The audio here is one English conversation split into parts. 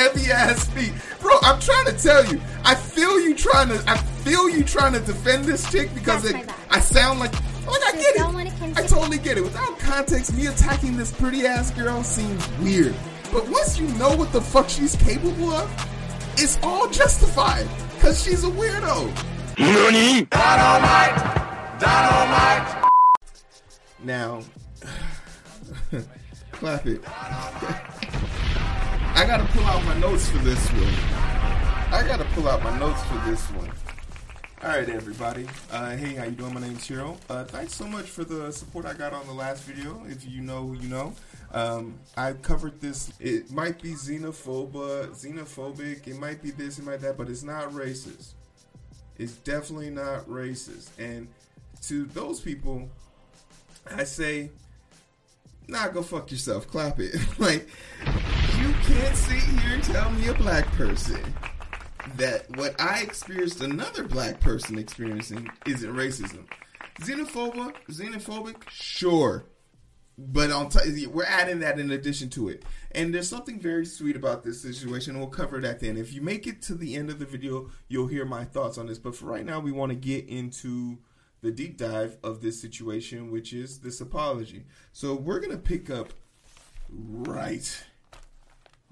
heavy ass feet, bro. I'm trying to tell you. I feel you trying to. I feel you trying to defend this chick because it. I sound like. Like I get it. I totally get it. Without context, me attacking this pretty ass girl seems weird. But once you know what the fuck she's capable of, it's all justified. Cause she's a weirdo. Now, clap it. I gotta pull out my notes for this one. I gotta pull out my notes for this one. All right, everybody. Uh, hey, how you doing? My name's Hiro. Uh, thanks so much for the support I got on the last video. If you know who you know, um, I covered this. It might be xenophobia, xenophobic. It might be this, it might that, but it's not racist. It's definitely not racist. And to those people, I say, nah, go fuck yourself. Clap it. like, you can't sit here and tell me a black person that what I experienced another black person experiencing isn't racism. Xenophobic, xenophobic, sure. But on t- we're adding that in addition to it. And there's something very sweet about this situation. We'll cover that then. If you make it to the end of the video, you'll hear my thoughts on this. But for right now, we want to get into the deep dive of this situation, which is this apology. So we're going to pick up right,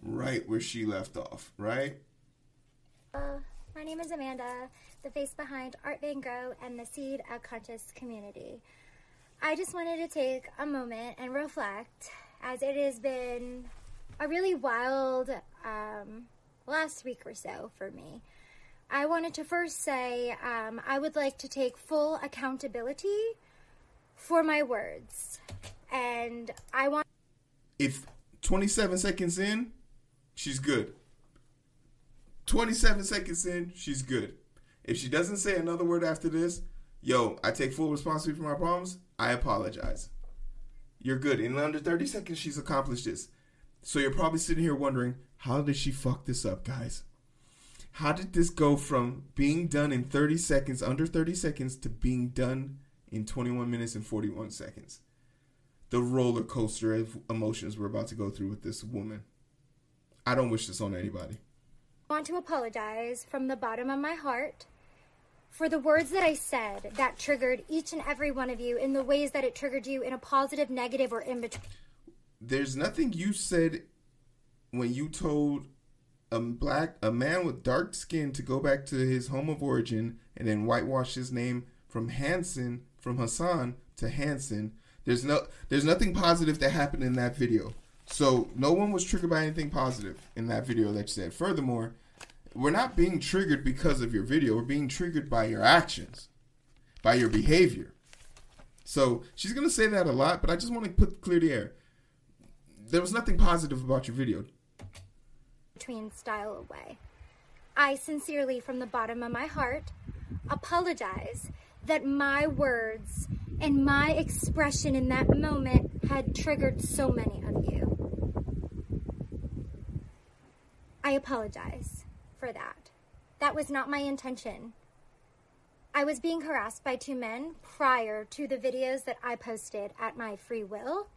right where she left off, right? Uh, my name is Amanda, the face behind Art Van Grow and the seed of conscious community. I just wanted to take a moment and reflect, as it has been a really wild um, last week or so for me. I wanted to first say um, I would like to take full accountability for my words. And I want if 27 seconds in, she's good. 27 seconds in, she's good. If she doesn't say another word after this, yo, I take full responsibility for my problems. I apologize. You're good. In under 30 seconds, she's accomplished this. So you're probably sitting here wondering, how did she fuck this up, guys? How did this go from being done in 30 seconds, under 30 seconds, to being done in 21 minutes and 41 seconds? the roller coaster of emotions we're about to go through with this woman. I don't wish this on anybody. I want to apologize from the bottom of my heart for the words that I said that triggered each and every one of you in the ways that it triggered you in a positive, negative, or in between. There's nothing you said when you told a black a man with dark skin to go back to his home of origin and then whitewash his name from Hanson from Hassan to Hanson. There's no there's nothing positive that happened in that video. So no one was triggered by anything positive in that video that you said. Furthermore, we're not being triggered because of your video. We're being triggered by your actions, by your behavior. So she's gonna say that a lot, but I just want to put clear the air. There was nothing positive about your video. between style away. I sincerely, from the bottom of my heart, apologize that my words and my expression in that moment had triggered so many of you. I apologize for that. That was not my intention. I was being harassed by two men prior to the videos that I posted at my free will,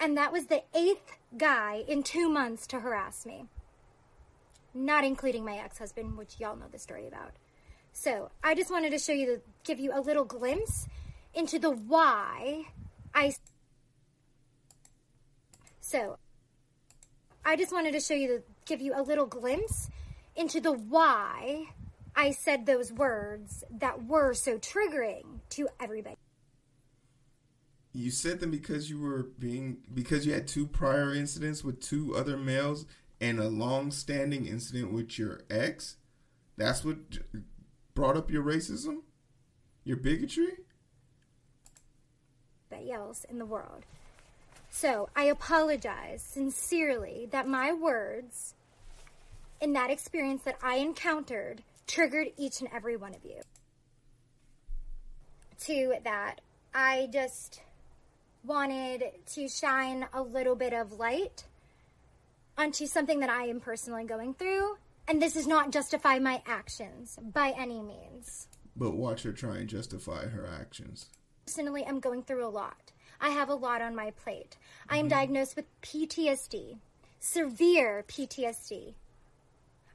and that was the eighth guy in two months to harass me not including my ex-husband, which y'all know the story about. So I just wanted to show you, the, give you a little glimpse into the why I. So I just wanted to show you, the, give you a little glimpse into the why I said those words that were so triggering to everybody. You said them because you were being because you had two prior incidents with two other males and a long-standing incident with your ex. That's what brought up your racism, your bigotry. anybody else in the world. So I apologize sincerely that my words in that experience that I encountered triggered each and every one of you. To that, I just wanted to shine a little bit of light onto something that I am personally going through. And this does not justify my actions by any means. But watch her try and justify her actions. personally I'm going through a lot. I have a lot on my plate. I am diagnosed with PTSD, severe PTSD,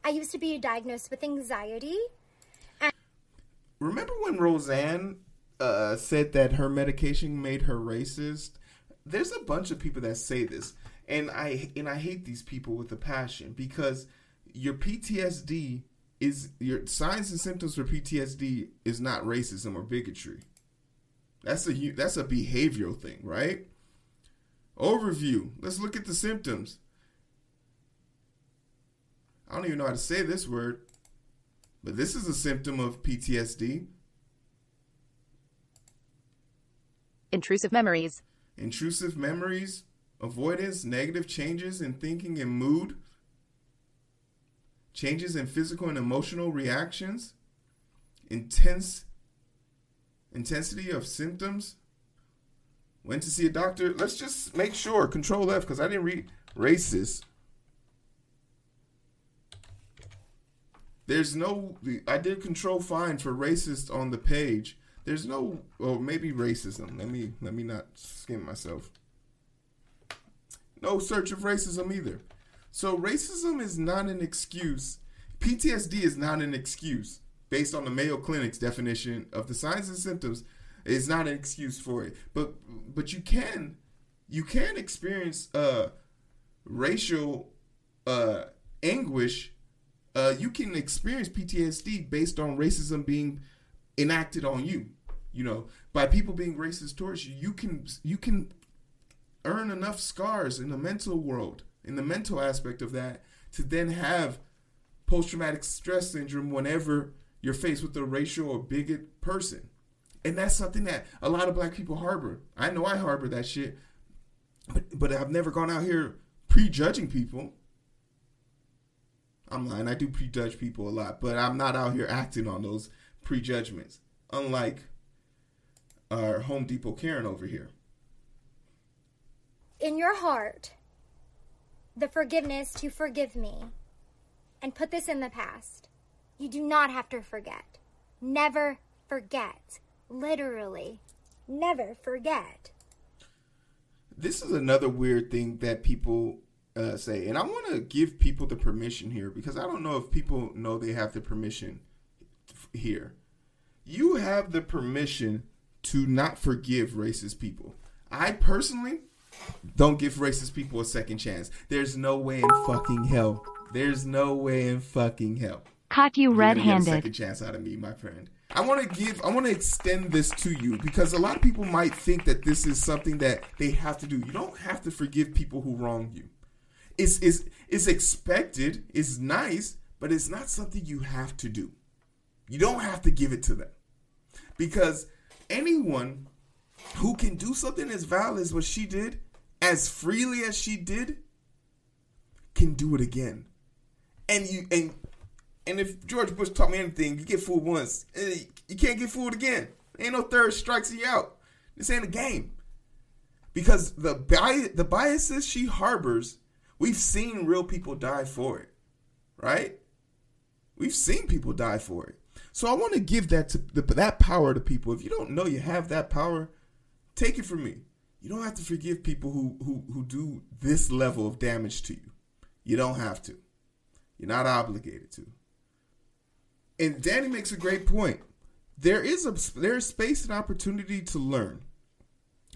I used to be diagnosed with anxiety. And- Remember when Roseanne uh, said that her medication made her racist? There's a bunch of people that say this, and I and I hate these people with a passion because your PTSD is your signs and symptoms for PTSD is not racism or bigotry. That's a that's a behavioral thing, right? Overview. Let's look at the symptoms. I don't even know how to say this word, but this is a symptom of PTSD. Intrusive memories. Intrusive memories, avoidance, negative changes in thinking and mood, changes in physical and emotional reactions, intense intensity of symptoms. Went to see a doctor. Let's just make sure. Control F because I didn't read racist. There's no. I did control find for racist on the page. There's no. Or maybe racism. Let me let me not skim myself. No search of racism either. So racism is not an excuse. PTSD is not an excuse based on the Mayo Clinic's definition of the signs and symptoms. It's not an excuse for it. But but you can you can experience uh racial uh anguish uh, you can experience PTSD based on racism being enacted on you. You know, by people being racist towards you, you can you can earn enough scars in the mental world, in the mental aspect of that, to then have post traumatic stress syndrome whenever you're faced with a racial or bigot person. And that's something that a lot of black people harbor. I know I harbor that shit, but but I've never gone out here prejudging people. I'm lying. I do prejudge people a lot, but I'm not out here acting on those prejudgments. Unlike our Home Depot Karen over here. in your heart the forgiveness to forgive me and put this in the past. You do not have to forget. Never forget. Literally, never forget. This is another weird thing that people uh, say, and I want to give people the permission here because I don't know if people know they have the permission here. You have the permission to not forgive racist people. I personally don't give racist people a second chance. There's no way in fucking hell. There's no way in fucking hell. Caught you You're gonna get a red-handed. second chance out of me, my friend. I want to give, I want to extend this to you because a lot of people might think that this is something that they have to do. You don't have to forgive people who wrong you. It's it's it's expected. It's nice, but it's not something you have to do. You don't have to give it to them because anyone who can do something as vile as what she did, as freely as she did, can do it again. And you and and if George Bush taught me anything, you get fooled once, you can't get fooled again. Ain't no third strikes you out. This ain't a game. Because the bias, the biases she harbors, we've seen real people die for it, right? We've seen people die for it. So I want to give that to the, that power to people. If you don't know you have that power, take it from me. You don't have to forgive people who who who do this level of damage to you. You don't have to. You're not obligated to. And Danny makes a great point. There is a there's space and opportunity to learn.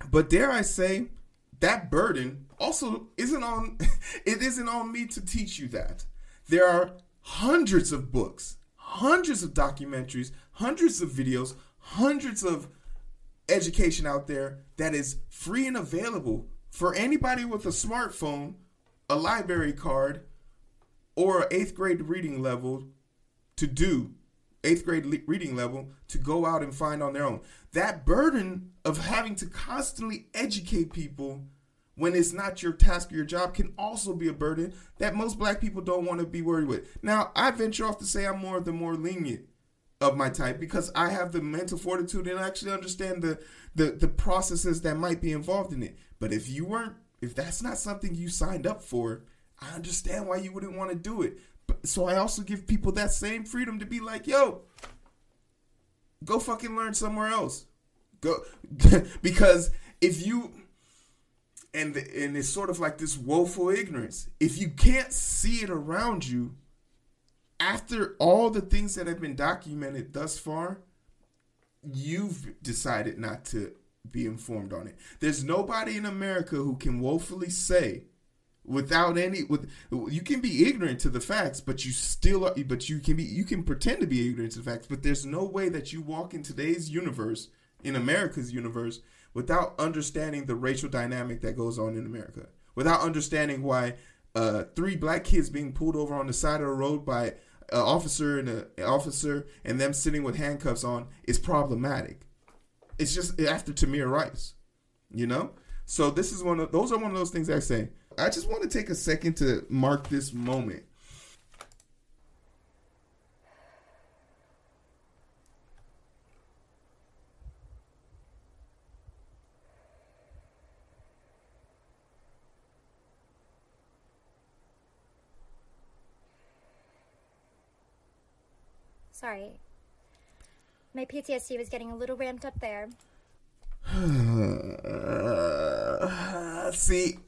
But dare I say, that burden also isn't on it isn't on me to teach you that. There are hundreds of books, hundreds of documentaries, hundreds of videos, hundreds of education out there that is free and available for anybody with a smartphone, a library card, or an eighth grade reading level to do eighth grade le- reading level to go out and find on their own. That burden of having to constantly educate people when it's not your task or your job can also be a burden that most black people don't want to be worried with. Now, I venture off to say I'm more of the more lenient of my type because I have the mental fortitude and I actually understand the, the the processes that might be involved in it. But if you weren't if that's not something you signed up for, I understand why you wouldn't want to do it. So I also give people that same freedom to be like, yo, go fucking learn somewhere else. Go because if you and and it's sort of like this woeful ignorance. If you can't see it around you, after all the things that have been documented thus far, you've decided not to be informed on it. There's nobody in America who can woefully say without any with you can be ignorant to the facts but you still are but you can be you can pretend to be ignorant to the facts but there's no way that you walk in today's universe in America's universe without understanding the racial dynamic that goes on in America. Without understanding why uh, three black kids being pulled over on the side of the road by an officer and an officer and them sitting with handcuffs on is problematic. It's just after Tamir Rice you know? So this is one of those are one of those things I say I just want to take a second to mark this moment. Sorry. My PTSD was getting a little ramped up there. See,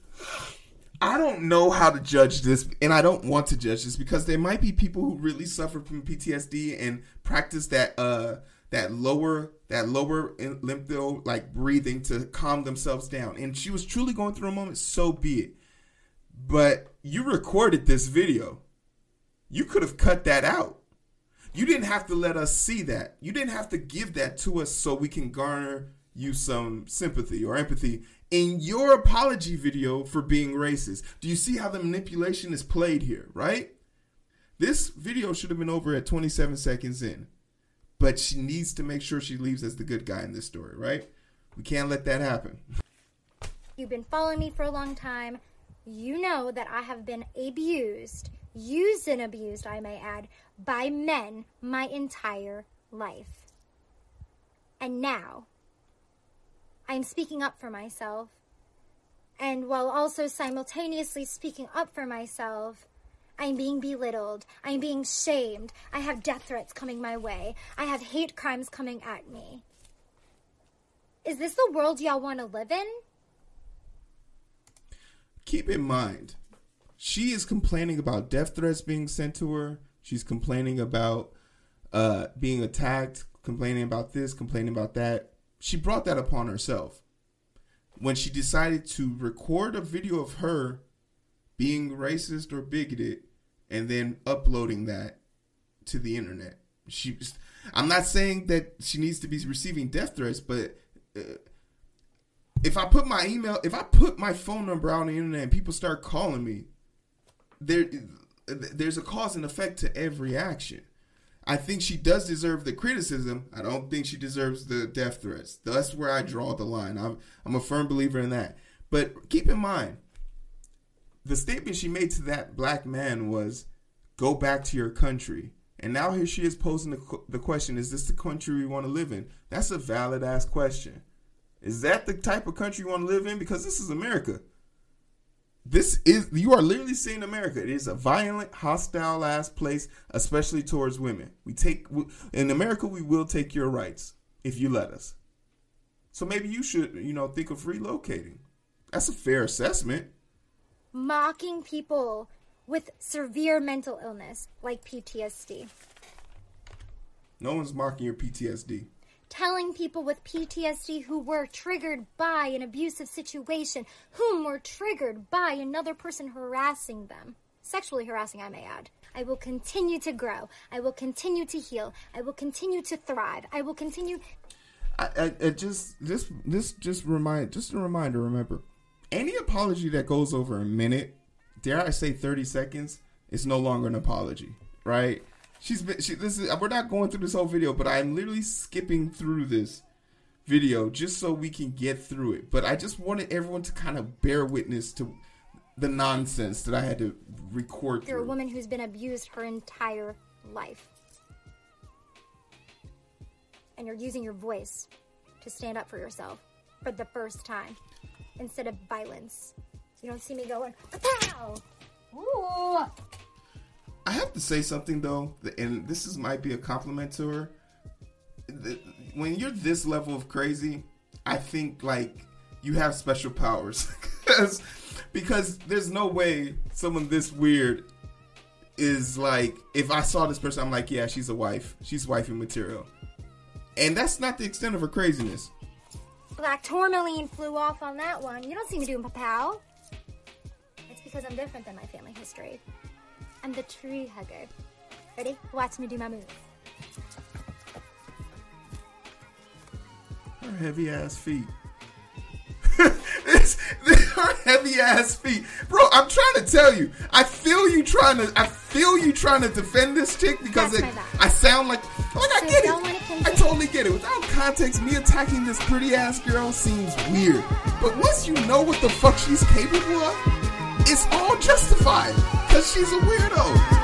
I don't know how to judge this, and I don't want to judge this because there might be people who really suffer from PTSD and practice that uh that lower that lower lympho like breathing to calm themselves down. And she was truly going through a moment. So be it. But you recorded this video. You could have cut that out. You didn't have to let us see that. You didn't have to give that to us so we can garner you some sympathy or empathy in your apology video for being racist. Do you see how the manipulation is played here, right? This video should have been over at 27 seconds in, but she needs to make sure she leaves as the good guy in this story, right? We can't let that happen. You've been following me for a long time. You know that I have been abused, used and abused, I may add, by men my entire life. And now, I'm speaking up for myself. And while also simultaneously speaking up for myself, I'm being belittled. I'm being shamed. I have death threats coming my way. I have hate crimes coming at me. Is this the world y'all want to live in? Keep in mind, she is complaining about death threats being sent to her. She's complaining about uh, being attacked, complaining about this, complaining about that she brought that upon herself when she decided to record a video of her being racist or bigoted and then uploading that to the internet. She I'm not saying that she needs to be receiving death threats, but uh, if I put my email, if I put my phone number out on the internet and people start calling me, there there's a cause and effect to every action. I think she does deserve the criticism. I don't think she deserves the death threats. That's where I draw the line. I'm I'm a firm believer in that. But keep in mind, the statement she made to that black man was, "Go back to your country." And now here she is posing the, the question: Is this the country we want to live in? That's a valid ass question. Is that the type of country you want to live in? Because this is America this is you are literally seeing America. It is a violent, hostile ass place, especially towards women. We take in America, we will take your rights if you let us. So maybe you should, you know, think of relocating. That's a fair assessment. Mocking people with severe mental illness like PTSD. No one's mocking your PTSD telling people with PTSD who were triggered by an abusive situation, whom were triggered by another person harassing them. Sexually harassing, I may add. I will continue to grow. I will continue to heal. I will continue to thrive. I will continue. I, I, I just this this just remind just a reminder. Remember, any apology that goes over a minute, dare I say thirty seconds, is no longer an apology, right? She's been. She, this is. We're not going through this whole video, but I'm literally skipping through this video just so we can get through it. But I just wanted everyone to kind of bear witness to the nonsense that I had to record. You're through. a woman who's been abused her entire life, and you're using your voice to stand up for yourself for the first time instead of violence. You don't see me going, pow! Ooh! I have to say something though, and this is might be a compliment to her. When you're this level of crazy, I think like you have special powers because because there's no way someone this weird is like if I saw this person, I'm like, yeah, she's a wife. She's wifey material. And that's not the extent of her craziness. Black tourmaline flew off on that one. You don't see me doing papow. It's because I'm different than my family history. I'm the tree hugger. Ready? Watch me do my moves. Her heavy ass feet. her heavy ass feet, bro. I'm trying to tell you. I feel you trying to. I feel you trying to defend this chick because it. I sound like. Like I get it. I totally get it. Without context, me attacking this pretty ass girl seems weird. But once you know what the fuck she's capable of, it's all justified because she's a weirdo.